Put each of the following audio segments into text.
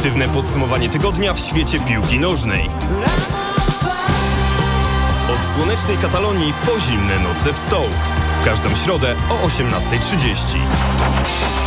Obiektywne podsumowanie tygodnia w świecie piłki nożnej. Od słonecznej Katalonii po zimne noce w Stołk. W każdą środę o 18.30.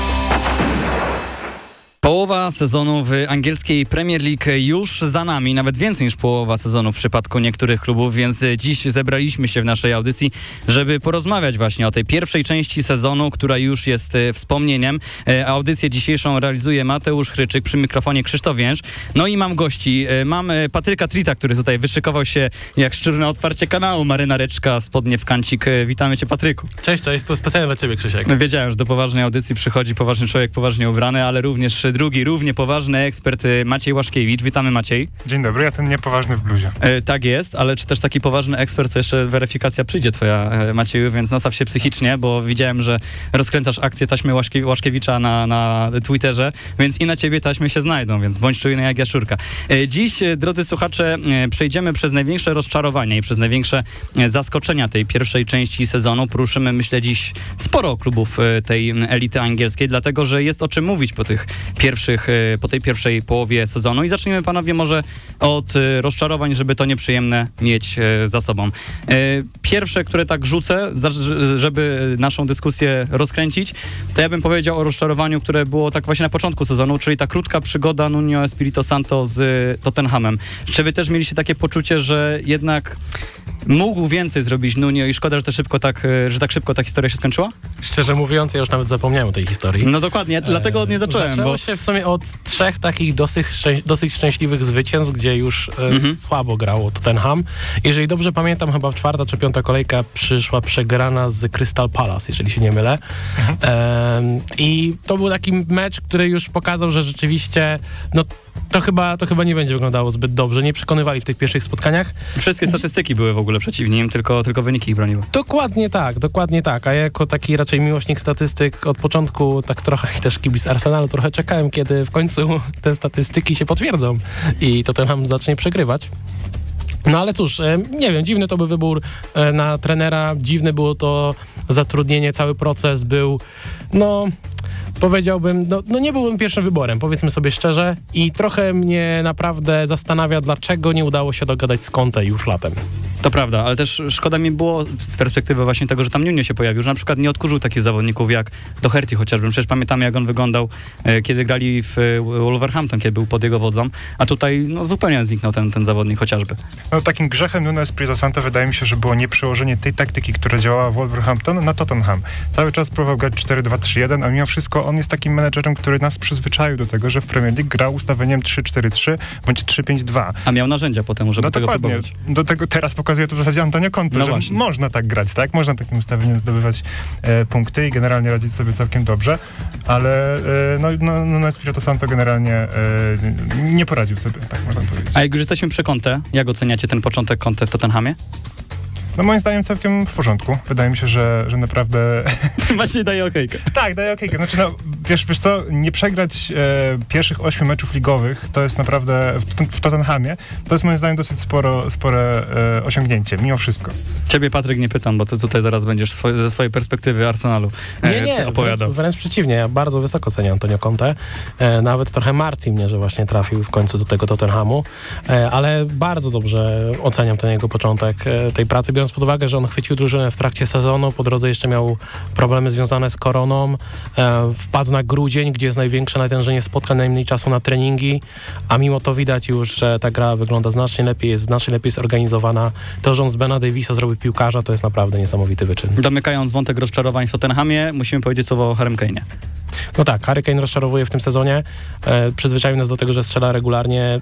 Połowa sezonu w angielskiej Premier League już za nami, nawet więcej niż połowa sezonu w przypadku niektórych klubów, więc dziś zebraliśmy się w naszej audycji, żeby porozmawiać właśnie o tej pierwszej części sezonu, która już jest e, wspomnieniem. E, audycję dzisiejszą realizuje Mateusz Chryczyk, przy mikrofonie Krzysztof Więż. No i mam gości. E, mam Patryka Trita, który tutaj wyszykował się jak szczur na otwarcie kanału. Maryna Reczka, spodnie w kancik. Witamy cię, Patryku. Cześć, cześć, to specjalnie dla ciebie, Krzysiek. Wiedziałem, że do poważnej audycji przychodzi poważny człowiek, poważnie ubrany, ale również drugi, równie poważny ekspert y, Maciej Łaszkiewicz. Witamy Maciej. Dzień dobry, ja ten niepoważny w bluzie. E, tak jest, ale czy też taki poważny ekspert, to jeszcze weryfikacja przyjdzie twoja, e, Macieju, więc nastaw się psychicznie, bo widziałem, że rozkręcasz akcję taśmy Łaszkie, Łaszkiewicza na, na Twitterze, więc i na ciebie taśmy się znajdą, więc bądź czujny jak jaszczurka. E, dziś, e, drodzy słuchacze, e, przejdziemy przez największe rozczarowania i przez największe zaskoczenia tej pierwszej części sezonu. Poruszymy, myślę, dziś sporo klubów tej elity angielskiej, dlatego, że jest o czym mówić po tych pierwszych E, po tej pierwszej połowie sezonu. I zacznijmy panowie może od e, rozczarowań, żeby to nieprzyjemne mieć e, za sobą. Pierwsze, które tak rzucę, żeby naszą dyskusję rozkręcić, to ja bym powiedział o rozczarowaniu, które było tak właśnie na początku sezonu, czyli ta krótka przygoda Nuno Espirito Santo z Tottenhamem. Czy wy też mieliście takie poczucie, że jednak mógł więcej zrobić Nunio i szkoda, że, to szybko tak, że tak szybko ta historia się skończyła? Szczerze mówiąc, ja już nawet zapomniałem o tej historii. No dokładnie, dlatego od niej zacząłem. Zaczęło bo... się w sumie od trzech takich dosyć, dosyć szczęśliwych zwycięstw, gdzie już e, mhm. słabo grało Tottenham. Jeżeli dobrze pamiętam, chyba czwarta czy piąta kolejka przyszła przegrana z Crystal Palace, jeżeli się nie mylę. Mhm. E, I to był taki mecz, który już pokazał, że rzeczywiście no, to chyba, to chyba nie będzie wyglądało zbyt dobrze. Nie przekonywali w tych pierwszych spotkaniach. Wszystkie statystyki były w ogóle przeciwnie im, tylko, tylko wyniki ich broniły. Dokładnie tak, dokładnie tak. A ja jako taki raczej miłośnik statystyk od początku, tak trochę też kibic Arsenalu, trochę czekałem, kiedy w końcu te statystyki się potwierdzą i to ten ham zacznie przegrywać. No ale cóż, e, nie wiem, dziwny to był wybór e, na trenera, dziwne było to zatrudnienie, cały proces był, no powiedziałbym, no, no, nie byłbym pierwszym wyborem, powiedzmy sobie szczerze i trochę mnie naprawdę zastanawia, dlaczego nie udało się dogadać z Conte już latem. To prawda, ale też szkoda mi było z perspektywy właśnie tego, że tam Nuno się pojawił, że na przykład nie odkurzył takich zawodników jak Doherty chociażby. Przecież pamiętamy, jak on wyglądał, e, kiedy grali w e, Wolverhampton, kiedy był pod jego wodzą, a tutaj no, zupełnie zniknął ten, ten zawodnik chociażby. No takim grzechem Nuno Espirito Santo wydaje mi się, że było nieprzełożenie tej taktyki, która działała w Wolverhampton na Tottenham. Cały czas próbował grać 4-2-3-1, a mimo wszystko on jest takim menedżerem, który nas przyzwyczaił do tego, że w Premier League grał ustawieniem 3-4-3 bądź 3-5-2. A miał narzędzia potem, żeby no, tego dokładnie. próbować. Do tego teraz pokazuje to w zasadzie Antonio Conte, no że właśnie. można tak grać, tak? Można takim ustawieniem zdobywać e, punkty i generalnie radzić sobie całkiem dobrze, ale e, no, no, no, no Espirito Santo generalnie e, nie poradził sobie, tak można powiedzieć. A jak już jesteśmy przy Conte, jak oceniacie ten początek Conte w Tottenhamie? No moim zdaniem całkiem w porządku. Wydaje mi się, że, że naprawdę... Właśnie daje okejkę. tak, daje okejkę. Znaczy no, wiesz, wiesz co, nie przegrać e, pierwszych ośmiu meczów ligowych, to jest naprawdę, w, w Tottenhamie, to jest moim zdaniem dosyć sporo, spore e, osiągnięcie, mimo wszystko. Ciebie, Patryk, nie pytam, bo ty tutaj zaraz będziesz swoje, ze swojej perspektywy Arsenalu e, nie, nie, opowiadał. Wręcz, wręcz przeciwnie, ja bardzo wysoko cenię Antonio Conte. E, nawet trochę martwi mnie, że właśnie trafił w końcu do tego Tottenhamu, e, ale bardzo dobrze oceniam ten jego początek e, tej pracy, biorąc pod uwagę, że on chwycił drużynę w trakcie sezonu, po drodze jeszcze miał problemy związane z koroną, e, wpadł na grudzień, gdzie jest największe natężenie spotkań, najmniej czasu na treningi, a mimo to widać już, że ta gra wygląda znacznie lepiej, jest znacznie lepiej zorganizowana. To, że on z Bena Davisa zrobił piłkarza, to jest naprawdę niesamowity wyczyn. Domykając wątek rozczarowań w Tottenhamie, musimy powiedzieć słowo o Harry Kane'ie. No tak, Harry Kane rozczarowuje w tym sezonie. E, przyzwyczaił nas do tego, że strzela regularnie.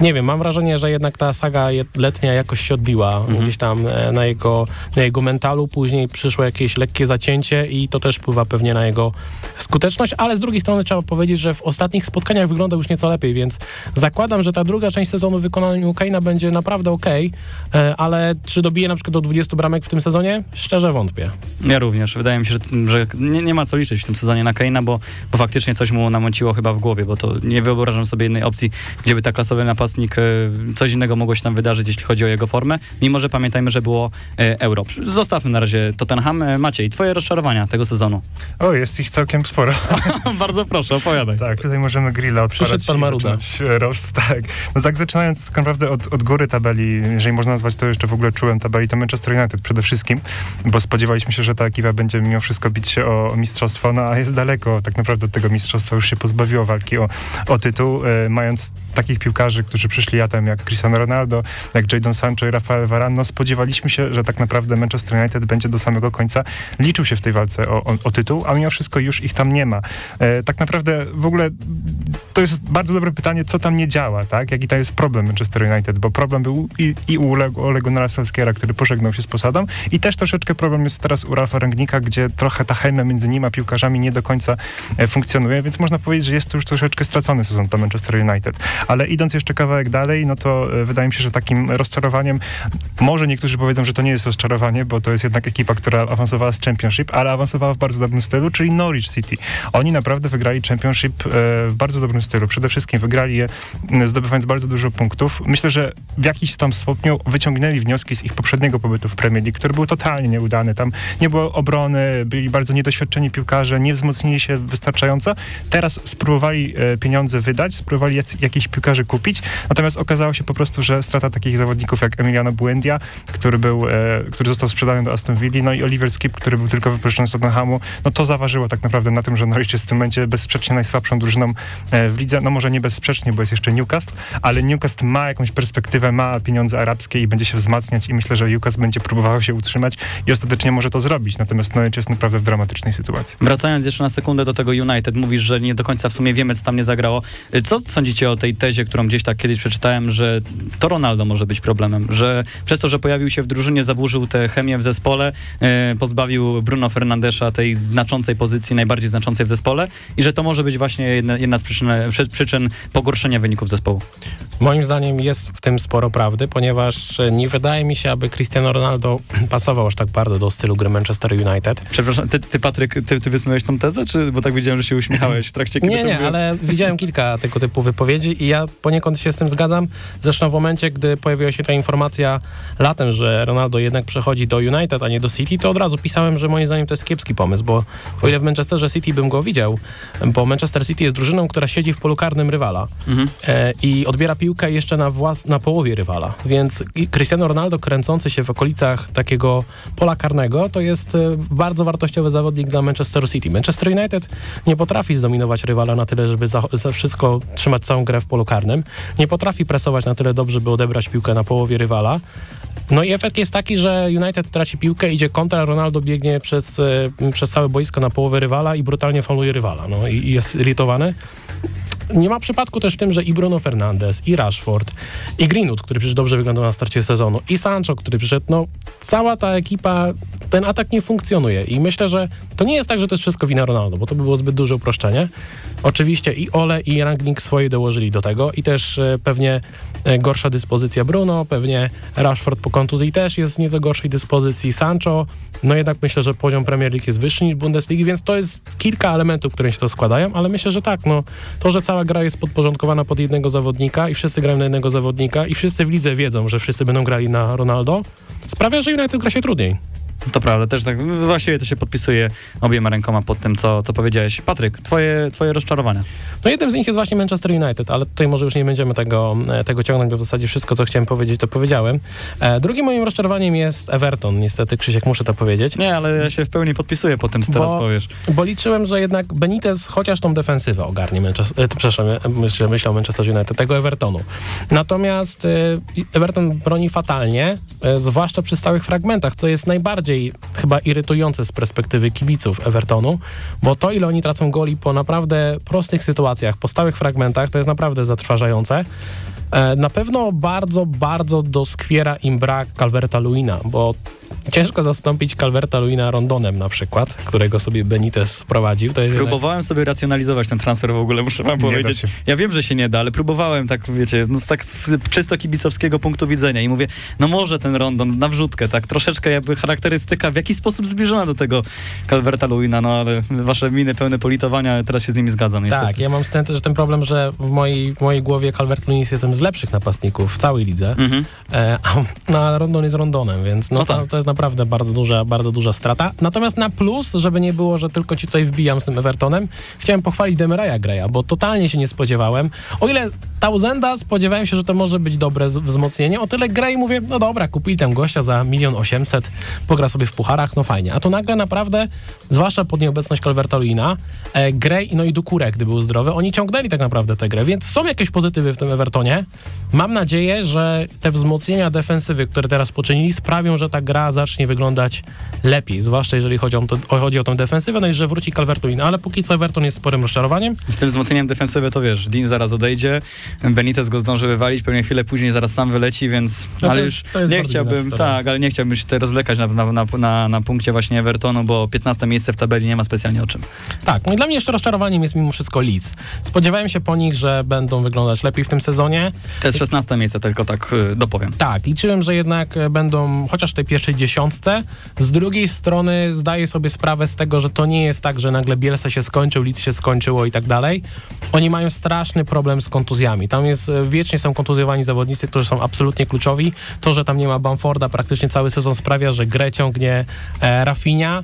Nie wiem, mam wrażenie, że jednak ta saga letnia jakoś się odbiła mhm. gdzieś tam e, na jego, na jego mentalu. Później przyszło jakieś lekkie zacięcie i to też wpływa pewnie na jego skuteczność, ale z drugiej strony trzeba powiedzieć, że w ostatnich spotkaniach wygląda już nieco lepiej, więc zakładam, że ta druga część sezonu w wykonaniu Kane'a będzie naprawdę ok, e, ale czy dobije na przykład do 20 bramek w tym sezonie? Szczerze wątpię. Ja również. Wydaje mi się, że, że nie, nie ma co liczyć w tym sezonie na Keina, bo, bo faktycznie coś mu namąciło chyba w głowie, bo to nie wyobrażam sobie innej opcji, gdzie by tak klasowy napastnik, e, coś innego mogło się tam wydarzyć, jeśli chodzi o jego formę, mimo że pamiętajmy, że było e, Euro. Zostawmy na razie Tottenham. E, Maciej, twoje rozczarowania tego sezonu? O, jest ich całkiem sporo. Bardzo proszę, opowiadaj. Tak, tutaj możemy grilla odpalać Przyszedł pan Maruda. roast, tak. No tak zaczynając tak naprawdę od, od góry tabeli, jeżeli można nazwać to jeszcze w ogóle czułem tabeli, to Manchester United przede wszystkim, bo spodziewaliśmy się, że ta ekipa będzie mimo wszystko bić się o, o mistrzostwo, no a jest daleko tak naprawdę od tego mistrzostwa, już się pozbawiło walki o, o tytuł, e, mając takich piłkarzy, którzy przyszli jatem jak Cristiano Ronaldo, jak Jadon Sancho i Rafael Varane, no spodziewaliśmy się, że tak naprawdę Manchester United będzie do samego końca liczył się w tej walce o, o, o tytuł, a mimo wszystko już ich tam nie ma. E, tak naprawdę w ogóle to jest bardzo dobre pytanie, co tam nie działa, tak? Jaki to jest problem Manchester United, bo problem był i, i u Ole Gunnara który pożegnał się z posadą i też troszeczkę problem jest teraz u Ralfa Rangnika, gdzie trochę ta chemia między nim a piłkarzami nie do końca e, funkcjonuje, więc można powiedzieć, że jest to już troszeczkę stracony sezon dla Manchester United. Ale idąc jeszcze kawałek dalej, no to e, wydaje mi się, że takim rozczarowaniem, może niektórzy powiedzą, że to nie jest rozczarowanie, bo to jest jednak ekipa, która awansowała z Championship, ale awansowała w bardzo dobrym stylu, czyli Norwich City. Oni naprawdę wygrali Championship e, w bardzo dobrym stylu. Przede wszystkim wygrali je zdobywając bardzo dużo punktów. Myślę, że w jakiś tam stopniu wyciągnęli wnioski z ich poprzedniego pobytu w Premier League, który był totalnie nieudany. Tam nie było obrony, byli bardzo niedoświadczeni piłkarze, nie wzmocnili się wystarczająco. Teraz spróbowali e, pieniądze wydać, spróbowali jakichś piłkarzy kupić, natomiast okazało się po prostu, że strata takich zawodników jak Emiliano Buendia, który był, e, który został sprzedany do Aston Villa, no i Oliver Skip, który był tylko wypuszczony z Tottenhamu, no to zaważyło tak naprawdę na tym, że Norwich jest w tym momencie bezsprzecznie najsłabszą drużyną e, w lidze. No może nie bezsprzecznie, bo jest jeszcze Newcastle, ale Newcastle ma jakąś perspektywę, ma pieniądze arabskie i będzie się wzmacniać i myślę, że Newcastle będzie próbował się utrzymać i ostatecznie może to zrobić. Natomiast Norwich jest naprawdę w dramatycznej sytuacji. Wracając jeszcze na sekundę do tego United, mówisz, że nie do końca w sumie wiemy, co tam nie zagrało. Co sądzicie o tej tezie, którą gdzieś tak kiedyś przeczytałem, że to Ronaldo może być problemem, że przez to, że pojawił się w drużynie, zaburzył tę chemię w zespole, e, pozbawił Bruno Fernandesza tej znaczącej pozycji, najbardziej znaczącej w zespole i że to może być właśnie jedna, jedna z przyczyn, przyczyn pogorszenia wyników zespołu. Moim zdaniem jest w tym sporo prawdy, ponieważ nie wydaje mi się, aby Cristiano Ronaldo pasował aż tak bardzo do stylu gry Manchester United. Przepraszam, ty, ty Patryk, ty, ty wysnułeś tą tezę, czy, bo tak widziałem, że się uśmiechałeś w trakcie, kiedy Nie, nie, ale widziałem kilka tego typu wypowiedzi i ja poniekąd się z tym zgadzam. Zresztą w momencie, gdy pojawiła się ta informacja latem, że Ronaldo jednak przechodzi do United, a nie do City, to od razu pisałem, że moim zdaniem to jest kiepski pomysł, bo o ile w Manchesterze City bym go widział, bo Manchester City jest drużyną, która siedzi w polu karnym rywala mhm. e, i odbiera piłkę jeszcze na, włas, na połowie rywala, więc Cristiano Ronaldo kręcący się w okolicach takiego pola karnego, to jest e, bardzo wartościowy zawodnik dla Manchester City. Manchester United nie potrafi zdominować rywala na tyle, żeby za, za wszystko trzymać całą grę w polu karnym, nie potrafi presować na tyle dobrze, by odebrać piłkę na połowie rywala, no i efekt jest taki, że United traci piłkę, idzie kontra, Ronaldo biegnie przez, e, przez całe boisko na połowę rywala i brutalnie faluje rywala. No i, i jest irytowany. Nie ma przypadku też w tym, że i Bruno Fernandes, i Rashford, i Greenwood, który przecież dobrze wyglądał na starcie sezonu, i Sancho, który przyszedł, no cała ta ekipa, ten atak nie funkcjonuje i myślę, że to nie jest tak, że to jest wszystko wina Ronaldo, bo to by było zbyt duże uproszczenie. Oczywiście i Ole, i Rangnick swoje dołożyli do tego i też e, pewnie e, gorsza dyspozycja Bruno, pewnie Rashford po kontuzji też jest w nieco gorszej dyspozycji, Sancho, no jednak myślę, że poziom Premier League jest wyższy niż Bundesligi, więc to jest kilka elementów, które się to składają, ale myślę, że tak, no to, że cała gra jest podporządkowana pod jednego zawodnika i wszyscy grają na jednego zawodnika i wszyscy w lidze wiedzą, że wszyscy będą grali na Ronaldo, sprawia, że United gra się trudniej. To prawda, też tak, właściwie to się podpisuje obiema rękoma pod tym, co, co powiedziałeś. Patryk, twoje, twoje rozczarowania. No jednym z nich jest właśnie Manchester United, ale tutaj może już nie będziemy tego, e, tego ciągnąć, bo w zasadzie wszystko, co chciałem powiedzieć, to powiedziałem. E, drugim moim rozczarowaniem jest Everton. Niestety, Krzysiek, muszę to powiedzieć. Nie, ale ja się w pełni podpisuję po tym, co teraz powiesz. Bo liczyłem, że jednak Benitez chociaż tą defensywę ogarnie, Manchester, e, przepraszam, myślę, myślę o Manchester United, tego Evertonu. Natomiast e, Everton broni fatalnie, e, zwłaszcza przy stałych fragmentach, co jest najbardziej chyba irytujące z perspektywy kibiców Evertonu, bo to, ile oni tracą goli po naprawdę prostych sytuacjach, po stałych fragmentach, to jest naprawdę zatrważające. E, na pewno bardzo, bardzo doskwiera im brak Calverta Luina, bo ciężko zastąpić Calverta Luina Rondonem na przykład, którego sobie Benitez wprowadził. próbowałem jednak... sobie racjonalizować ten transfer w ogóle, muszę wam powiedzieć. Ja wiem, że się nie da, ale próbowałem tak, wiecie, no z tak z czysto kibicowskiego punktu widzenia i mówię, no może ten Rondon na wrzutkę, tak troszeczkę jakby charakterys stylistyka w jakiś sposób zbliżona do tego Calverta Luina, no ale wasze miny pełne politowania, teraz się z nimi zgadzam niestety. Tak, ja mam ten, też ten problem, że w mojej, w mojej głowie Calvert Lewin jest jednym z lepszych napastników w całej lidze, Mhm. e, a no, Rondon jest Rondonem, więc no, No to, tak. To jest naprawdę bardzo duża, bardzo duża strata. Natomiast na plus, żeby nie było, że tylko ci tutaj wbijam z tym Evertonem, chciałem pochwalić Demeraya Greya, bo totalnie się nie spodziewałem. O ile Tausenda spodziewałem się, że to może być dobre wzmocnienie, o tyle Gray mówię, no dobra, kupili tam gościa za milion osiemset, pogra sobie w pucharach, no fajnie. A tu nagle naprawdę, zwłaszcza pod nieobecność Calverta Lewina, e, Gray no i Dukurek, gdy był zdrowy, oni ciągnęli tak naprawdę tę grę, więc są jakieś pozytywy w tym Evertonie. Mam nadzieję, że te wzmocnienia defensywy, które teraz poczynili, sprawią, że ta gra zacznie wyglądać lepiej, zwłaszcza jeżeli chodzi o, to, chodzi o tą defensywę, no i że wróci Calvert Lewin, ale póki co Everton jest sporym rozczarowaniem. Z tym wzmocnieniem defensywy to wiesz, Dean zaraz odejdzie, Benitez go zdąży wywalić, pewnie chwilę później zaraz sam wyleci, więc No ale już jest nie chciałbym, tak, ale nie chciałbym się tutaj rozwlekać na, na, na, na, punkcie właśnie Evertonu, bo 15 miejsce w tabeli nie ma specjalnie o czym. Tak, no i dla mnie jeszcze rozczarowaniem jest mimo wszystko Leeds. Spodziewałem się po nich, że będą wyglądać lepiej w tym sezonie. To jest 16 miejsce, tylko tak y, dopowiem. Tak, liczyłem, że jednak e, będą chociaż w tej pierwszej dziesiątce. Z drugiej strony zdaję sobie sprawę z tego, że to nie jest tak, że nagle Bielsa się skończył, Leeds się skończyło i tak dalej. Oni mają straszny problem z kontuzjami. Tam jest, e, wiecznie są kontuzjowani zawodnicy, którzy są absolutnie kluczowi. To, że tam nie ma Bamforda praktycznie cały sezon sprawia, że grę ciągnie e, Rafinha.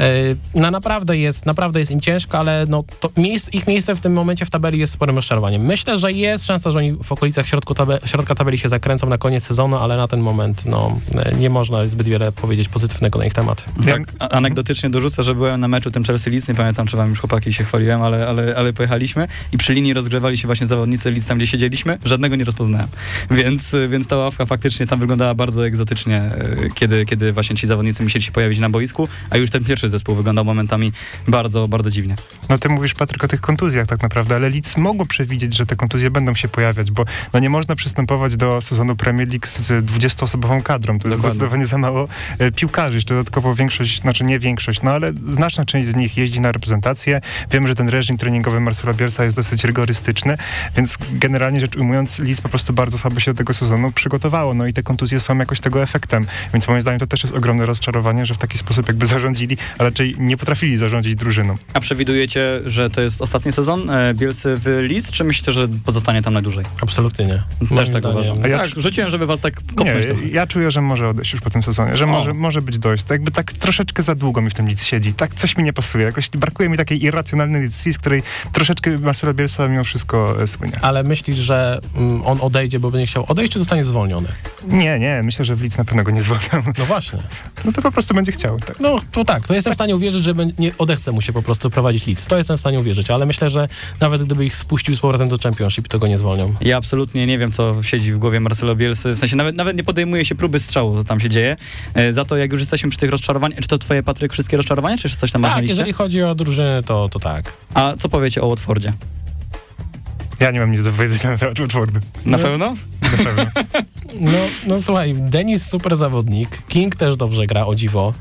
E, No naprawdę jest, naprawdę jest im ciężko, ale no, miejsc, ich miejsce w tym momencie w tabeli jest sporym rozczarowaniem. Myślę, że jest szansa, że oni w okolicach tabe, środka tabeli się zakręcą na koniec sezonu, ale na ten moment no, e, nie można zbyt wiele powiedzieć pozytywnego na ich temat. Tak, anegdotycznie dorzucę, że byłem na meczu tym Chelsea Leeds, nie pamiętam, czy wam już chłopaki się chwaliłem, ale, ale, ale pojechaliśmy i przy linii rozgrzewali się właśnie zawodnicy Leeds, tam gdzie siedzieliśmy, żadnego nie rozpoznałem. Więc, y, więc ta ławka faktycznie tam wyglądała bardzo egzotycznie, kiedy, kiedy właśnie ci zawodnicy musieli się pojawić na boisku, a już ten pierwszy zespół wyglądał momentami bardzo, bardzo dziwnie. No ty mówisz, Patryk, o tych kontuzjach tak naprawdę, ale Leeds mogło przewidzieć, że te kontuzje będą się pojawiać, bo no nie można przystępować do sezonu Premier League z 20-osobową kadrą. To jest Dokładnie. zdecydowanie za mało e, piłkarzy. Jeszcze dodatkowo większość, znaczy nie większość, no ale znaczna część z nich jeździ na reprezentację. Wiemy, że ten reżim treningowy Marcela Bielsa jest dosyć rygorystyczny, więc generalnie rzecz ujmując, Leeds po prostu bardzo słabo się do tego sezonu przygotowało. No i te kontuzje są jakoś tego efektem. Więc moim zdaniem to też jest ogromne rozczarowanie, że w taki sposób jakby zarządzili, a raczej nie potrafili zarządzić drużyną. A przewidujecie, że to jest ostatni sezon e, Bielsy w Leeds, czy myślicie, że pozostanie tam na dłużej? Absolutnie nie. Też Moim tak zdaniem- uważam. Ja tak, rzuciłem, żeby was tak kopnąć. Nie, ja czuję, że może odejść już po tym sezonie, że O. może, może być dojść. To jakby tak troszeczkę za długo mi w tym nic siedzi. Tak coś mi nie pasuje. Jakoś brakuje mi takiej irracjonalnej decyzji, z której troszeczkę Marcelo Bielsa mimo wszystko e, słynie. Ale myślisz, że mm, on odejdzie, bo będzie chciał odejść, czy zostanie zwolniony? Nie, nie, myślę, że w Lidz na pewno go nie zwolnią. No właśnie. No to po prostu będzie chciał. Tak. No to tak, to jestem w stanie uwierzyć, że nie odechce mu się po prostu prowadzić Leeds. To jestem w stanie uwierzyć, ale myślę, że nawet gdyby ich spuścił z powrotem do Championship, to go nie zwolnią. Ja absolutnie nie wiem, co siedzi w głowie Marcelo Bielsy. W sensie nawet, nawet nie podejmuje się próby strzału, co tam się dzieje. E, za to, jak już jesteśmy przy tych rozczarowaniach, czy to twoje, Patryk, wszystkie rozczarowania, czy jeszcze coś tam masz na Tak, liście? jeżeli chodzi o drużyny, to, to tak. A co powiecie o Watfordzie? Ja nie mam nic do powiedzenia na temat Watfordu. Na No. pewno? Na pewno. No, no słuchaj, Denis super zawodnik, King też dobrze gra, o dziwo.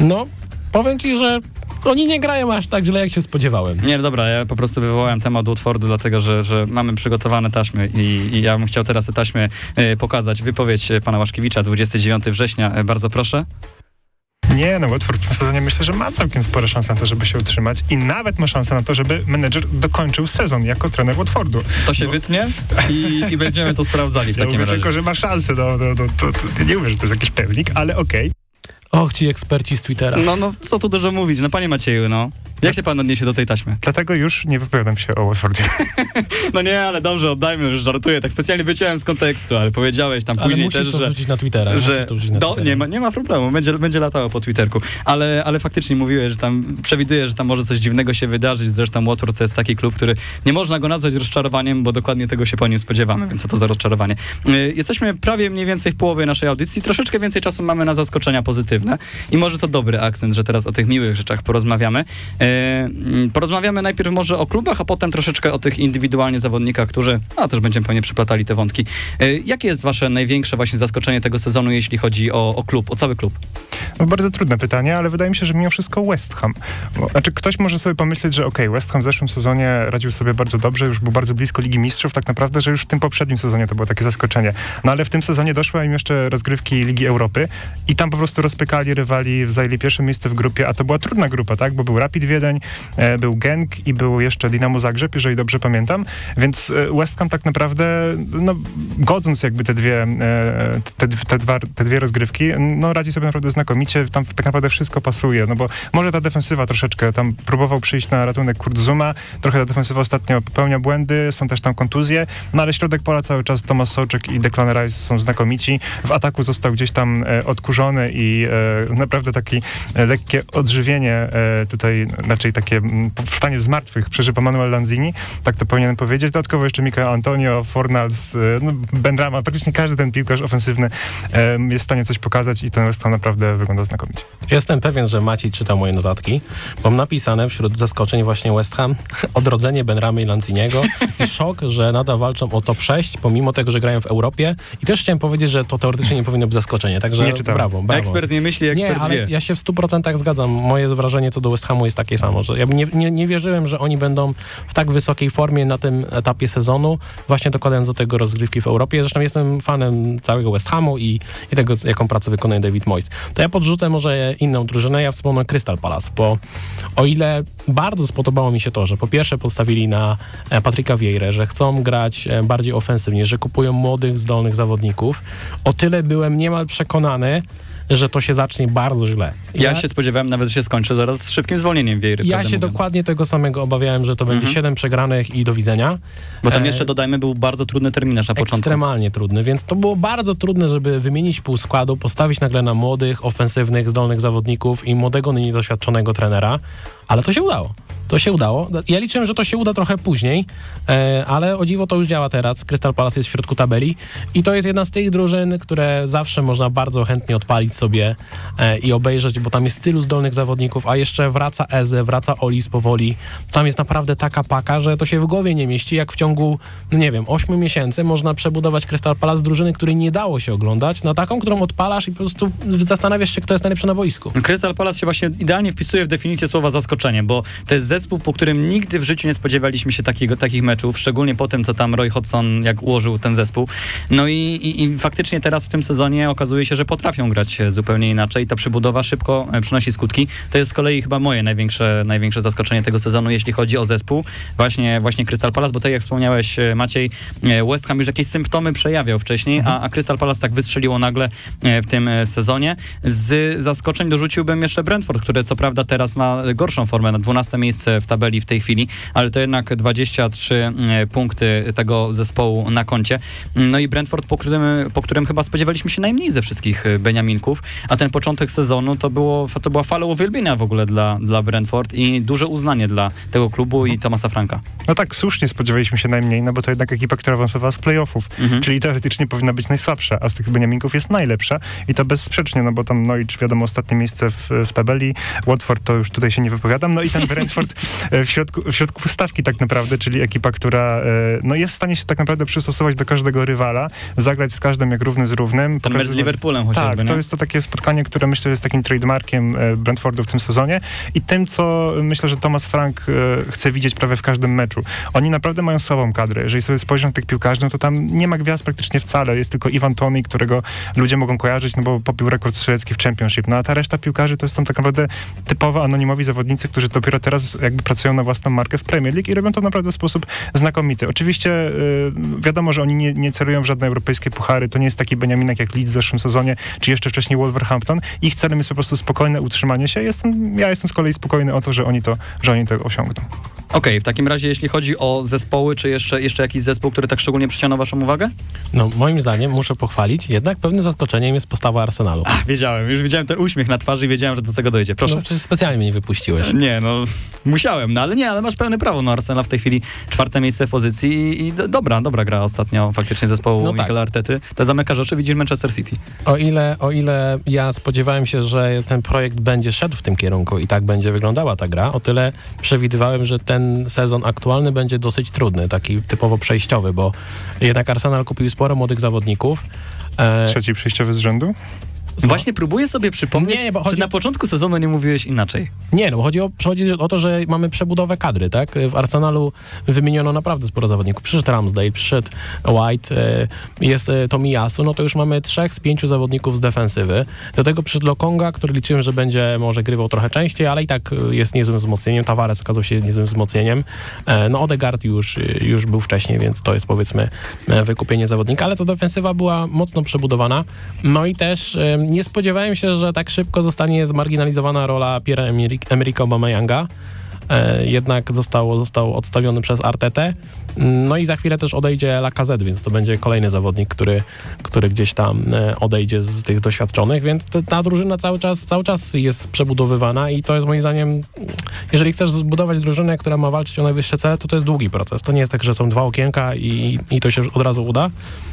No, powiem ci, że oni nie grają aż tak źle, jak się spodziewałem. Nie, dobra, ja po prostu wywołałem temat Watfordu, dlatego że, że mamy przygotowane taśmy i, i ja bym chciał teraz te taśmy e, pokazać. Wypowiedź e, pana Łaszkiewicza, 29 września, e, bardzo proszę. Nie, no Watford w tym sezonie myślę, że ma całkiem spore szanse na to, żeby się utrzymać i nawet ma szansę na to, żeby menedżer dokończył sezon jako trener Watfordu. To się wytnie i, i będziemy to sprawdzali w Ja takim mówię razie. tylko, że ma szansę, no, no, no to, to, nie mówię, że to jest jakiś pewnik, ale okej. Och, ci eksperci z Twittera. No, no, co tu dużo mówić, no panie Macieju, no. Jak się pan odniesie do tej taśmy? Dlatego już nie wypowiadam się o Watfordzie. No nie, ale dobrze, oddajmy, już żartuję, tak specjalnie wyciąłem z kontekstu, ale powiedziałeś tam ale później też, to że... na Twittera. że to na do, Twittera. nie, ma, nie ma problemu, będzie, będzie latało po Twitterku. Ale, ale faktycznie mówiłeś, że tam przewiduję, że tam może coś dziwnego się wydarzyć. Zresztą Watford to jest taki klub, który nie można go nazwać rozczarowaniem, bo dokładnie tego się po nim spodziewamy, więc co to za rozczarowanie. Y, Jesteśmy prawie mniej więcej w połowie naszej audycji. Troszeczkę więcej czasu mamy na zaskoczenia pozytywne i może to dobry akcent, że teraz o tych miłych rzeczach porozmawiamy. Y, mm, porozmawiamy najpierw może o klubach, a potem troszeczkę o tych indywidualnie zawodnikach, którzy, a też będziemy pewnie przyplatali te wątki. Jakie jest wasze największe właśnie zaskoczenie tego sezonu, jeśli chodzi o, o klub, o cały klub? No, bardzo trudne pytanie, ale wydaje mi się, że mimo wszystko West Ham. Znaczy ktoś może sobie pomyśleć, że okay, West Ham w zeszłym sezonie radził sobie bardzo dobrze, już był bardzo blisko Ligi Mistrzów, tak naprawdę, że już w tym poprzednim sezonie to było takie zaskoczenie. No ale w tym sezonie doszły im jeszcze rozgrywki Ligi Europy i tam po prostu rozpykali rywali, zajęli pierwsze miejsce w grupie, a to była trudna grupa, tak? Bo był Rapid Wiedeń, e, był Genk i był jeszcze Dynamo Zagrzeb, jeżeli dobrze pamiętam, więc e, West Ham tak naprawdę, no godząc jakby te dwie, e, te, te, dwa, te dwie rozgrywki, no radzi sobie naprawdę znakomicie, tam tak naprawdę wszystko pasuje, no bo może ta defensywa troszeczkę, tam próbował przyjść na ratunek Kurt Zuma, trochę ta defensywa ostatnio popełnia błędy, są też tam kontuzje, no ale środek pola cały czas Tomasz Sołczek i Declan Rice są znakomici, w ataku został gdzieś tam odkurzony i naprawdę takie lekkie odżywienie tutaj, raczej takie m, wstanie z martwych przeżywa Manuel Lanzini, tak to powinienem powiedzieć, dodatkowo jeszcze Mika Antonio, Fornals, e, no, Bendrama, praktycznie każdy ten piłkarz ofensywny jest w stanie coś pokazać i ten West Ham naprawdę wygląda znakomicie. Jestem pewien, że Maciej czyta moje notatki. Mam napisane wśród zaskoczeń właśnie West Ham, odrodzenie Benramy i Lanciniego i szok, że nadal walczą o top 6, pomimo tego, że grają w Europie. I też chciałem powiedzieć, że to teoretycznie nie powinno być zaskoczenie, także nie brawo, brawo. Ekspert nie myśli, ekspert nie, ale wie. Ja się w 100% zgadzam. Moje wrażenie co do West Hamu jest takie samo, że ja nie, nie, nie wierzyłem, że oni będą w tak wysokiej formie na tym etapie sezonu, właśnie dokładając do tego rozgrywki w Europie. Zresztą jestem fanem całego West Hamu i, i tego, jaką pracę wykonuje David Moyes. To ja podrzucę może inną drużynę, ja wspomnę Crystal Palace, bo o ile bardzo spodobało mi się to, że po pierwsze postawili na e, Patryka Vieira, że chcą grać e, bardziej ofensywnie, że kupują młodych, zdolnych zawodników, o tyle byłem niemal przekonany, że to się zacznie bardzo źle. Ja, ja się spodziewałem nawet, że się skończy zaraz z szybkim zwolnieniem Wiejry. Ja się mówiąc. dokładnie tego samego obawiałem, że to będzie mhm. 7 przegranych i do widzenia. Bo tam e, jeszcze, dodajmy, był bardzo trudny terminarz na początku. Ekstremalnie trudny, więc to było bardzo trudne, żeby wymienić pół składu, postawić nagle na młodych, ofensywnych, zdolnych zawodników i młodego, niedoświadczonego trenera, ale to się udało to się udało. Ja liczyłem, że to się uda trochę później, e, ale o dziwo to już działa teraz. Crystal Palace jest w środku tabeli i to jest jedna z tych drużyn, które zawsze można bardzo chętnie odpalić sobie e, i obejrzeć, bo tam jest tylu zdolnych zawodników, a jeszcze wraca Eze, wraca Olis powoli. Tam jest naprawdę taka paka, że to się w głowie nie mieści, jak w ciągu, no nie wiem, 8 miesięcy można przebudować Crystal Palace z drużyny, której nie dało się oglądać, na taką, którą odpalasz i po prostu zastanawiasz się, kto jest najlepszy na boisku. Crystal Palace się właśnie idealnie wpisuje w definicję słowa zaskoczenie, bo to jest zespół, po którym nigdy w życiu nie spodziewaliśmy się takiego, takich meczów, szczególnie po tym, co tam Roy Hodgson, jak ułożył ten zespół. No i, i, i faktycznie teraz w tym sezonie okazuje się, że potrafią grać zupełnie inaczej. Ta przybudowa szybko e, przynosi skutki. To jest z kolei chyba moje największe, największe zaskoczenie tego sezonu, jeśli chodzi o zespół. Właśnie, właśnie Crystal Palace, bo tak jak wspomniałeś e, Maciej, e, West Ham już jakieś symptomy przejawiał wcześniej, a, a Crystal Palace tak wystrzeliło nagle w tym sezonie. Z zaskoczeń dorzuciłbym jeszcze Brentford, które co prawda teraz ma gorszą formę, na 12 miejsce w tabeli w tej chwili, ale to jednak 23 e, punkty tego zespołu na koncie. No i Brentford, po którym, po którym chyba spodziewaliśmy się najmniej ze wszystkich e, Beniaminków, a ten początek sezonu to, było, to była fala uwielbienia w ogóle dla, dla Brentford i duże uznanie dla tego klubu i Tomasa Franka. No tak, słusznie spodziewaliśmy się najmniej, no bo to jednak ekipa, która awansowała z playoffów, mhm. czyli teoretycznie powinna być najsłabsza, a z tych Beniaminków jest najlepsza i to bezsprzecznie, no bo tam Norwich wiadomo ostatnie miejsce w, w tabeli, Watford to już tutaj się nie wypowiadam, no i ten Brentford w środku, w środku stawki tak naprawdę, czyli ekipa, która e, no, jest w stanie się tak naprawdę przystosować do każdego rywala, zagrać z każdym jak równy z równym. Ten mecz z Liverpoolem chociażby, Tak, nie? to jest to takie spotkanie, które myślę jest takim trademarkiem e, Brentfordu w tym sezonie i tym, co myślę, że Thomas Frank chce widzieć prawie w każdym meczu. Oni naprawdę mają słabą kadrę. Jeżeli sobie spojrzą na tych piłkarzy, no to tam nie ma gwiazd praktycznie wcale. Jest tylko Iwan Tony, którego ludzie mogą kojarzyć, no bo popił rekord strzelecki w Championship. No a ta reszta piłkarzy to są tak naprawdę typowo anonimowi zawodnicy, którzy dopiero teraz jakby pracują na własną markę w Premier League i robią to naprawdę w sposób znakomity. Oczywiście y, wiadomo, że oni nie, nie celują w żadne europejskie puchary. To nie jest taki Beniaminek jak Leeds w zeszłym sezonie, czy jeszcze wcześniej Wolverhampton. Ich celem jest po prostu spokojne utrzymanie się. Jestem, ja jestem z kolei spokojny o to, że oni to, że oni to osiągną. Okej, w takim razie jeśli chodzi o zespoły, czy jeszcze, jeszcze jakiś zespół, który tak szczególnie przyciągnął waszą uwagę? No, moim zdaniem, muszę pochwalić, jednak pewnym zaskoczeniem jest postawa Arsenalu. A, wiedziałem, już widziałem ten uśmiech na twarzy i wiedziałem, że do tego dojdzie. Proszę. No, przecież specjalnie mnie nie wypuściłeś. Nie, no musiałem, no ale nie, ale masz pełne prawo. No Arsenal w tej chwili czwarte miejsce w pozycji i, i dobra, dobra gra ostatnio faktycznie zespołu No no tak. Artety. Te zamykasz oczy, widzisz Manchester City. O ile, o ile ja spodziewałem się, że ten projekt będzie szedł w tym kierunku i tak będzie wyglądała ta gra, o tyle przewidywałem, że ten sezon aktualny będzie dosyć trudny, taki typowo przejściowy, bo jednak Arsenal kupił sporo młodych zawodników. E, Trzeci przejściowy z rzędu? Właśnie próbuję sobie przypomnieć, Nie, bo czy chodzi- na początku sezonu nie mówiłeś inaczej. Nie, no chodzi o, chodzi o to, że mamy przebudowę kadry, tak? W Arsenalu wymieniono naprawdę sporo zawodników. Przyszedł Ramsdale, przyszedł White, e, jest e, Tomiyasu, no to już mamy trzech z pięciu zawodników z defensywy. Do tego przyszedł Lokonga, który liczyłem, że będzie może grywał trochę częściej, ale i tak e, jest niezłym wzmocnieniem. Tavares okazał się niezłym wzmocnieniem. No Odegaard już, już był wcześniej, więc to jest powiedzmy wykupienie zawodnika, ale ta defensywa była mocno przebudowana. No i też nie spodziewałem się, że tak szybko zostanie zmarginalizowana rola Pierre-Emerick Aubameyanga. E, jednak został, został odstawiony przez Artetę. No i za chwilę też odejdzie Lacazette, więc to będzie kolejny zawodnik, który, który gdzieś tam e, odejdzie z tych doświadczonych, więc ta drużyna cały czas, cały czas jest przebudowywana i to jest moim zdaniem, jeżeli chcesz zbudować drużynę, która ma walczyć o najwyższe cele, to to jest długi proces. To nie jest tak, że są dwa okienka i, i to się od razu uda.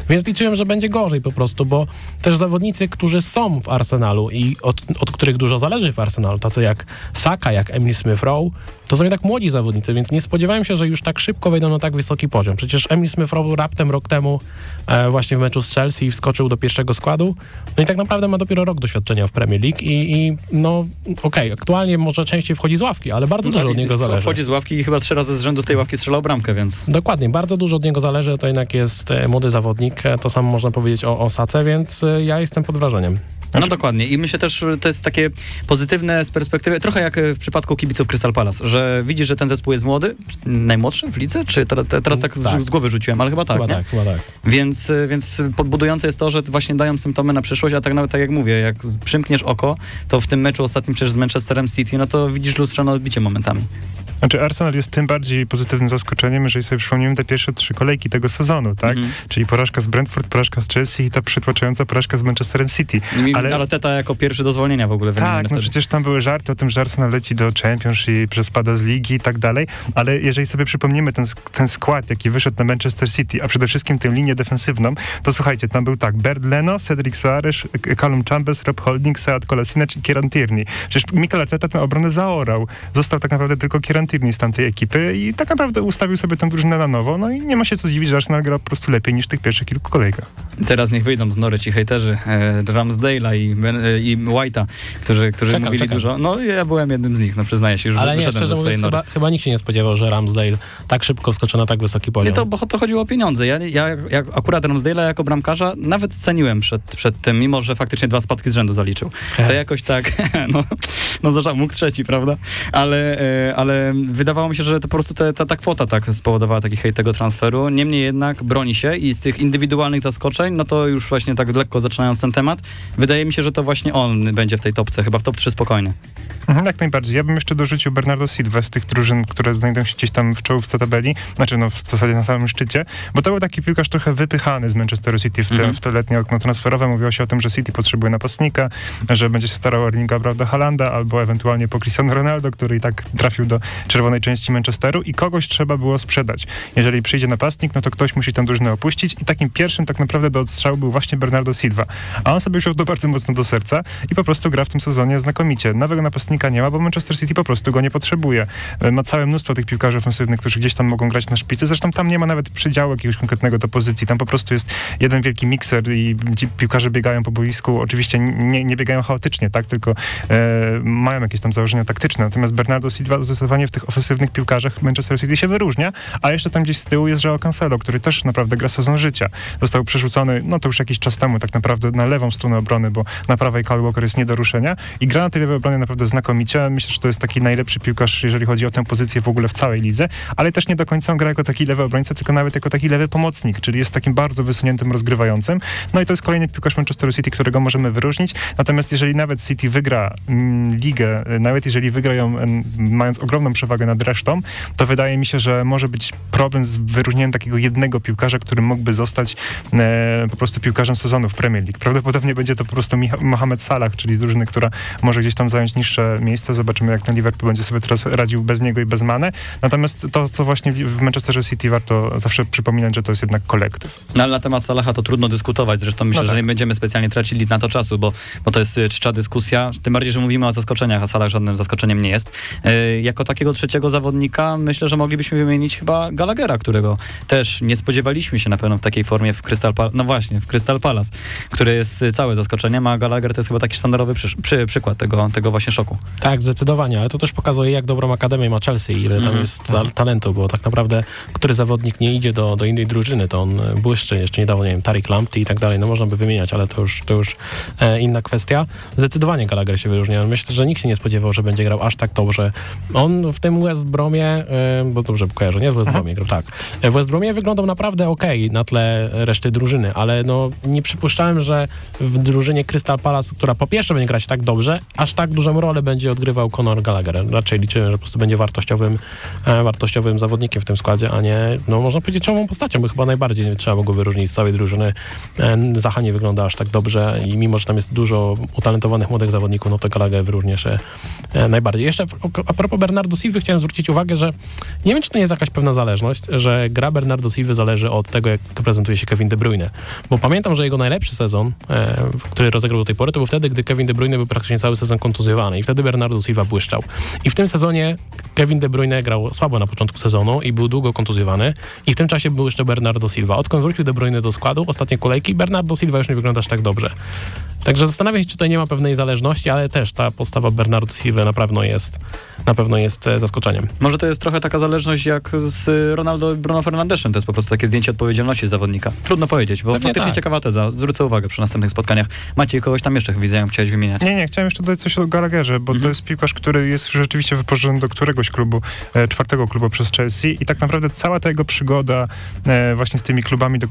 Więc liczyłem, że będzie gorzej po prostu, bo też zawodnicy, którzy są w Arsenalu i od, od których dużo zależy w Arsenalu, tacy jak Saka, jak Emil Smith-Rowe, to są jednak młodzi zawodnicy, więc nie spodziewałem się, że już tak szybko wejdą na tak wysoki poziom. Przecież Emil Smith-Rowe raptem rok temu e, właśnie w meczu z Chelsea wskoczył do pierwszego składu, no i tak naprawdę ma dopiero rok doświadczenia w Premier League i, i no okej, aktualnie może częściej wchodzi z ławki, ale bardzo dużo od niego zależy. Wchodzi z ławki i chyba trzy razy z rzędu z tej ławki strzelał bramkę, więc... Dokładnie, bardzo dużo od niego zależy, to jednak jest e, młody zawodnik, e, to samo można powiedzieć o Osace, więc e, ja jestem pod wrażeniem. No dokładnie i myślę też, że to jest takie pozytywne z perspektywy, trochę jak w przypadku kibiców Crystal Palace, że widzisz, że ten zespół jest młody, najmłodszy w lidze, czy te, te, teraz tak, z- Tak. z głowy rzuciłem, ale chyba tak, chyba nie? tak, chyba tak. Więc, więc podbudujące jest to, że właśnie dają symptomy na przyszłość, a tak nawet tak jak mówię, jak przymkniesz oko, to w tym meczu ostatnim przecież z Manchesterem City, no to widzisz lustrzane odbicie momentami. Znaczy Arsenal jest tym bardziej pozytywnym zaskoczeniem, jeżeli sobie przypomnimy te pierwsze trzy kolejki tego sezonu, tak? Mhm. Czyli porażka z Brentford, porażka z Chelsea i ta przytłaczająca porażka z Manchesterem City. I- Ale- Ale Teta jako pierwszy do zwolnienia w ogóle Tak, no przecież tam były żarty o tym, że Arsenal leci do Championship, że spada z ligi i tak dalej, ale jeżeli sobie przypomnimy ten, ten skład, jaki wyszedł na Manchester City, a przede wszystkim tę linię defensywną, to słuchajcie, tam był tak, Bert Leno, Cedric Soares, Callum Chambers, Rob Holding, Sead Kolasinac i Kieran Tierney. Przecież Mikel Arteta tę obronę zaorał. Został tak naprawdę tylko Kieran Tierney z tamtej ekipy i tak naprawdę ustawił sobie tę drużynę na nowo, no i nie ma się co zdziwić, że Arsenal gra po prostu lepiej niż w tych pierwszych kilku kolejkach. Teraz niech wyjdą z nory ci hejterzy e, Ramsdale'a i, Ben- e, i White'a, którzy, którzy Czekam, mówili czekam. dużo. No ja byłem jednym z nich, no przyznaję się, już Ale nie, wyszedłem szczerze ze swojej mówiąc, nory. chyba, chyba nikt się nie spodziewał, że Ramsdale tak szybko wskoczy na tak wysoki poziom. Nie, to, bo to chodziło o pieniądze. Ja, ja jak, akurat Ramsdale'a jako bramkarza nawet ceniłem przed, przed tym, mimo że faktycznie dwa spadki z rzędu zaliczył. To jakoś tak, no, no zażał, mógł trzeci, prawda? Ale, e, ale wydawało mi się, że to po prostu te, ta, ta kwota tak spowodowała taki hejt tego transferu. Niemniej jednak broni się i z tych indywidualnych zaskoczeń, no to już właśnie tak lekko zaczynając ten temat, wydaje mi się, że to właśnie on będzie w tej topce, chyba w top 3 spokojnie. Mhm, jak najbardziej. Ja bym jeszcze dorzucił Bernardo Silva z tych drużyn, które znajdują się gdzieś tam w czołówce tabeli, znaczy no w zasadzie na samym szczycie, bo to był taki piłkarz trochę wypychany z Manchesteru City w te, Mhm. w te letnie okno transferowe. Mówiło się o tym, że City potrzebuje napastnika, że będzie się starał o Erlinga Brauda Halanda albo ewentualnie po Cristiano Ronaldo, który i tak trafił do czerwonej części Manchesteru i kogoś trzeba było sprzedać. Jeżeli przyjdzie napastnik, no to ktoś musi tę drużynę opuścić i takim pierwszym tak naprawdę do odstrzału był właśnie Bernardo Silva. A on sobie wziął to bardzo mocno do serca i po prostu gra w tym sezonie znakomicie. Nowego napastnika nie ma, bo Manchester City po prostu go nie potrzebuje. E, Ma całe mnóstwo tych piłkarzy ofensywnych, którzy gdzieś tam mogą grać na szpicy. Zresztą tam nie ma nawet przydziału jakiegoś konkretnego do pozycji. Tam po prostu jest jeden wielki mikser i ci piłkarze biegają po boisku. Oczywiście nie, nie biegają chaotycznie, tak, tylko e, mają jakieś tam założenia taktyczne. Natomiast Bernardo Silva zdecydowanie w tych ofensywnych piłkarzach Manchester City się wyróżnia, a jeszcze tam gdzieś z tyłu jest Joao Cancelo, który też naprawdę gra sezon życia. Został przerzucony, no to już jakiś czas temu tak naprawdę na lewą stronę obrony, bo na prawej Kyle Walker jest nie do ruszenia i gra na tej lewej obronie naprawdę znakomicie. Myślę, że to jest taki najlepszy piłkarz, jeżeli chodzi o tę pozycję w ogóle w całej lidze, ale też nie do końca on gra jako taki lewy obrońca, tylko nawet jako taki lewy pomocnik, czyli jest takim bardzo wysuniętym rozgrywającym. No i to jest kolejny piłkarz Manchesteru City, którego możemy wyróżnić. Natomiast jeżeli nawet City wygra mm, ligę, nawet jeżeli wygra ją mm, mając ogromną przewagę przewagę nad resztą, to wydaje mi się, że może być problem z wyróżnieniem takiego jednego piłkarza, który mógłby zostać e, po prostu piłkarzem sezonu w Premier League. Prawdopodobnie będzie to po prostu Mohamed Salah, czyli z drużyny, która może gdzieś tam zająć niższe miejsce. Zobaczymy, jak ten Liverpool będzie sobie teraz radził bez niego i bez Mane. Natomiast to, co właśnie w Manchesterze City warto zawsze przypominać, że to jest jednak kolektyw. No ale na temat Salaha to trudno dyskutować. Zresztą myślę, no tak. że nie będziemy specjalnie tracili na to czasu, bo, bo to jest czcza dyskusja. Tym bardziej, że mówimy o zaskoczeniach, a Salah żadnym zaskoczeniem nie jest. Yy, jako takiego trzeciego zawodnika myślę, że moglibyśmy wymienić chyba Gallaghera, którego też nie spodziewaliśmy się na pewno w takiej formie w Crystal Palace. No właśnie, w Crystal Palace, który jest całe zaskoczeniem, a Gallagher to jest chyba taki sztandarowy przy, przy, przykład tego, tego właśnie szoku. Tak, zdecydowanie, ale to też pokazuje, jak dobrą akademię ma Chelsea, ile tam mm. jest ta, talentu, bo tak naprawdę, który zawodnik nie idzie do, do innej drużyny, to on błyszczy, jeszcze niedawno, nie wiem, Tarik Lamptey i tak dalej, no można by wymieniać, ale to już, to już e, inna kwestia. Zdecydowanie Gallagher się wyróżnia. Myślę, że nikt się nie spodziewał, że będzie grał aż tak dobrze. On w tym West Bromie, e, bo dobrze kojarzę, nie? W West Bromie tak. W West Bromie wyglądał naprawdę ok na tle reszty drużyny, ale no nie przypuszczałem, że w drużynie Crystal Palace, która po pierwsze będzie grać tak dobrze, aż tak dużą rolę będzie odgrywał Conor Gallagher. Raczej liczyłem, że po prostu będzie wartościowym, e, wartościowym zawodnikiem w tym składzie, a nie, no można powiedzieć, czołową postacią, bo chyba najbardziej trzeba go wyróżnić z całej drużyny. E, Zacha nie wygląda aż tak dobrze i mimo, że tam jest dużo utalentowanych młodych zawodników, no to Gallagher wyróżnia się e, najbardziej. Jeszcze a propos Bernardo Silva chciałem zwrócić uwagę, że nie wiem, czy to nie jest jakaś pewna zależność, że gra Bernardo Silva zależy od tego, jak prezentuje się Kevin De Bruyne. Bo pamiętam, że jego najlepszy sezon, e, który rozegrał do tej pory, to był wtedy, gdy Kevin De Bruyne był praktycznie cały sezon kontuzjowany i wtedy Bernardo Silva błyszczał. I w tym sezonie Kevin De Bruyne grał słabo na początku sezonu i był długo kontuzjowany i w tym czasie był jeszcze Bernardo Silva. Odkąd wrócił De Bruyne do składu, ostatnie kolejki, Bernardo Silva już nie wygląda aż tak dobrze. Także zastanawiam się, czy tutaj nie ma pewnej zależności, ale też ta postawa Bernardo Silva na pewno jest, na pewno jest e, zaskoczeniem. Może to jest trochę taka zależność jak z Ronaldo i Bruno Fernandeszem. To jest po prostu takie zdjęcie odpowiedzialności zawodnika. Trudno powiedzieć, bo Pewnie faktycznie tak. ciekawa teza. Zwrócę uwagę przy następnych spotkaniach. Macie kogoś tam jeszcze widzę, jak chciałeś wymieniać. Nie, nie, chciałem jeszcze dodać coś o Gallagherze, bo mhm. to jest piłkarz, który jest rzeczywiście wypożyczony do któregoś klubu, e, czwartego klubu przez Chelsea i tak naprawdę cała ta jego przygoda e, właśnie z tymi klubami, do,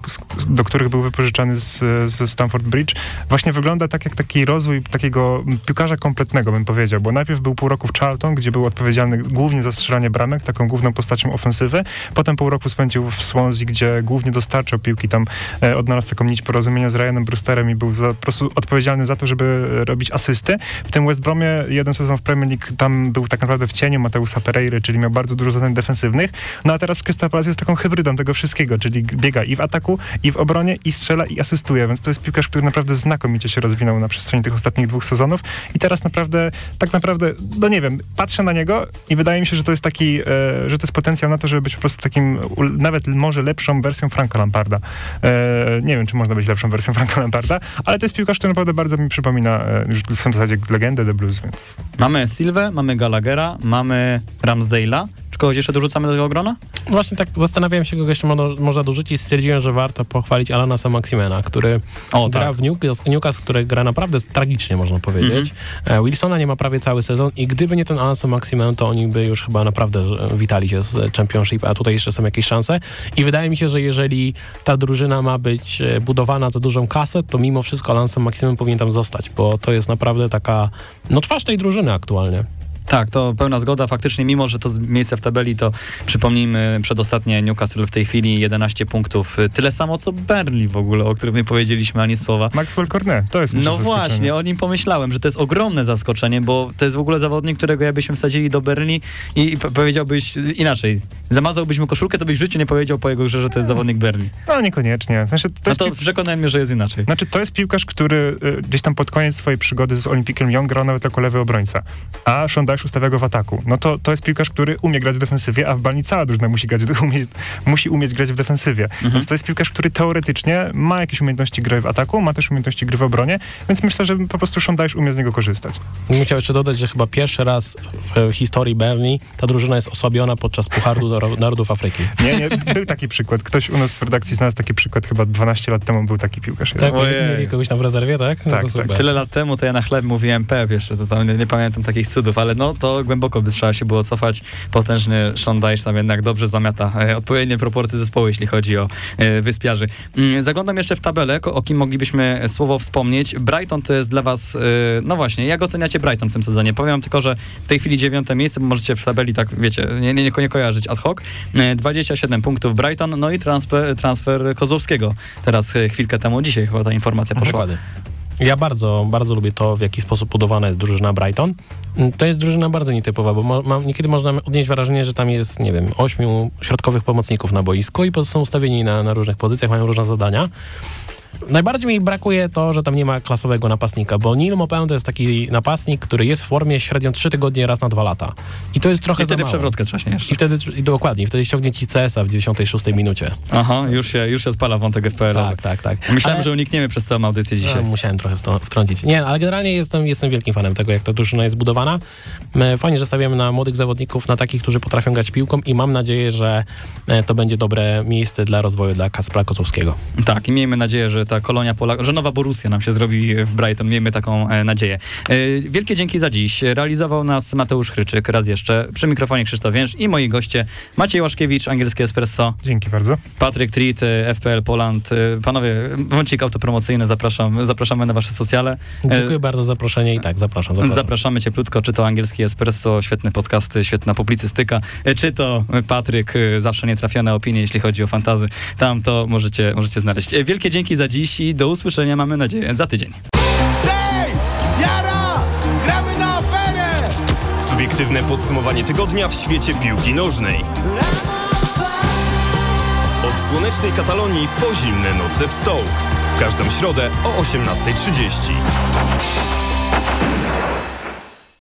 do których był wypożyczany z, z Stamford Bridge, właśnie wygląda tak jak taki rozwój takiego piłkarza kompletnego, bym powiedział, bo najpierw był pół roku w Charlton, gdzie był odpowiedzialny głównie za strzelanie bramek, taką główną postacią ofensywy. Potem pół roku spędził w Swansea, gdzie głównie dostarczał piłki, tam e, odnalazł taką nić porozumienia z Ryanem Brewsterem i był za, po prostu odpowiedzialny za to, żeby robić asysty. W tym West Bromie jeden sezon w Premier League tam był tak naprawdę w cieniu Mateusa Pereiry, czyli miał bardzo dużo zadań defensywnych. No a teraz Crystal Palace jest taką hybrydą tego wszystkiego, czyli biega i w ataku, i w obronie, i strzela, i asystuje, więc to jest piłkarz, który naprawdę znakomicie się rozwinął na przestrzeni tych ostatnich dwóch sezonów i teraz naprawdę, tak naprawdę, no nie wiem, patrzę na niego i wydaje mi się, że to jest taki, e, że to jest potencjał na to, żeby być po prostu takim, nawet może lepszą wersją Franka Lamparda. E, nie wiem, czy można być lepszą wersją Franka Lamparda, ale to jest piłkarz, który naprawdę bardzo mi przypomina e, już w zasadzie legendę The Blues, więc... Mamy Silwę, mamy Gallaghera, mamy Ramsdale'a, czy kogoś jeszcze dorzucamy do tego grona? Właśnie tak zastanawiałem się, kogo jeszcze mo można dorzucić i stwierdziłem, że warto pochwalić Alana Samaksimena, który o, gra tak. w Newcastle, Newcastle, który gra naprawdę tragicznie, można powiedzieć. Mm -hmm. Wilsona nie ma prawie cały sezon i gdyby nie ten Alan Samaksimena, to oni by już chyba naprawdę witali się z Championship, a tutaj jeszcze są jakieś szanse. I wydaje mi się, że jeżeli ta drużyna ma być e, budowana za dużą kasę, to mimo wszystko Alan Samaksimem powinien tam zostać, bo to jest naprawdę taka, no twarz tej drużyny aktualnie. Tak, to pełna zgoda. Faktycznie, mimo że to miejsce w tabeli, to przypomnijmy, przedostatnie Newcastle w tej chwili 11 punktów. Tyle samo co Berli w ogóle, o którym nie powiedzieliśmy ani słowa. Maxwell Cornet, to jest No właśnie, o nim pomyślałem, że to jest ogromne zaskoczenie, bo to jest w ogóle zawodnik, którego jakbyśmy wsadzili do Berli i, i powiedziałbyś inaczej. Zamazałbyś mu koszulkę, to byś w życiu nie powiedział po jego grze, że to jest zawodnik Berli. No niekoniecznie. Znaczy, to no to przekonałem mnie, że jest inaczej. Znaczy, to jest piłkarz, który y, gdzieś tam pod koniec swojej przygody z Olimpikiem Lyon grał nawet jako lewy obrońca. A Sean Dyche ustawia go w ataku. No to, to jest piłkarz, który umie grać w defensywie, a w Bali cała drużyna musi, grać, umieć, musi umieć grać w defensywie. Mhm. Więc to jest piłkarz, który teoretycznie ma jakieś umiejętności gry w ataku, ma też umiejętności gry w obronie, więc myślę, że po prostu Dyche umie z niego korzystać. Chciałem jeszcze dodać, że chyba pierwszy raz w historii Berni ta drużyna jest osłabiona podczas Pucharu Narodów Afryki. Nie, nie, był taki przykład. Ktoś u nas w redakcji znalazł taki przykład, chyba 12 lat temu był taki piłkarz. Tak, mieli, kogoś tam w rezerwie, tak? No tak, tak. Tyle lat temu to ja na chleb mówiłem Pep jeszcze, to tam nie, nie pamiętam takich cudów, ale no no to głęboko by trzeba się było cofać. Potężny Sean Dyche tam jednak dobrze zamiata e, odpowiednie proporcje zespołu, jeśli chodzi o e, wyspiarzy. Mm, zaglądam jeszcze w tabelę, o kim moglibyśmy słowo wspomnieć. Brighton to jest dla was, e, no właśnie, jak oceniacie Brighton w tym sezonie? Powiem tylko, że w tej chwili dziewiąte miejsce, bo możecie w tabeli tak, wiecie, nie, nie, nie, nie kojarzyć ad hoc. E, 27 punktów Brighton, no i transfer, transfer Kozłowskiego. Teraz e, chwilkę temu, dzisiaj chyba ta informacja poszła. Dokładnie. Ja bardzo, bardzo lubię to, w jaki sposób budowana jest drużyna Brighton. Mm, To jest drużyna bardzo nietypowa, bo mo, ma, niekiedy można odnieść wrażenie, że tam jest, nie wiem, ośmiu środkowych pomocników na boisku i są ustawieni na, na różnych pozycjach, mają różne zadania. Najbardziej mi brakuje to, że tam nie ma klasowego napastnika, bo Neil Maupin to jest taki napastnik, który jest w formie średnio 3 tygodnie raz na dwa lata. I to jest trochę I za wtedy mało. przewrotkę trzaśniesz. I wtedy, i dokładnie, wtedy ściągnie ci CS-a w 96 minucie. Aha, już się, już się odpala wątek FPL. Tak, tak, tak. Myślałem, Ale- że unikniemy przez całą audycję No, dzisiaj. musiałem trochę wtrącić. Nie, ale generalnie jestem, jestem wielkim fanem tego, jak ta drużyna jest zbudowana. E, Fajnie, że stawiamy na młodych zawodników, na takich, którzy potrafią grać piłką i mam nadzieję, że e, to będzie dobre miejsce dla rozwoju dla Kacpra Kotowskiego. Tak, i miejmy nadzieję, że ta kolonia Polaków, że nowa Borussia nam się zrobi w Brighton. Miejmy taką e, nadzieję. E, wielkie dzięki za dziś. Realizował nas Mateusz Chryczyk, raz jeszcze. Przy mikrofonie Krzysztof Więż i moi goście Maciej Łaszkiewicz, Angielskie Espresso, Dzięki bardzo. Patryk Tritt, e, FPL Poland. Panowie, wącik autopromocyjny, zapraszam, zapraszamy na wasze socjale. E, Dziękuję bardzo za zaproszenie i tak, zapraszam. zapraszam. Zapraszamy cieplutko, czy to Angielski Espresso, świetne podcasty, świetna publicystyka, czy to Patryk, zawsze nietrafione opinie, jeśli chodzi o fantazy. Tam to możecie, możecie znaleźć. Wielkie dzięki za dziś i do usłyszenia, mamy nadzieję, za tydzień. Hej! Jara! Gramy na aferę! Subiektywne podsumowanie tygodnia w świecie piłki nożnej. Od słonecznej Katalonii po zimne noce w Stołk. W każdą środę o 18.30.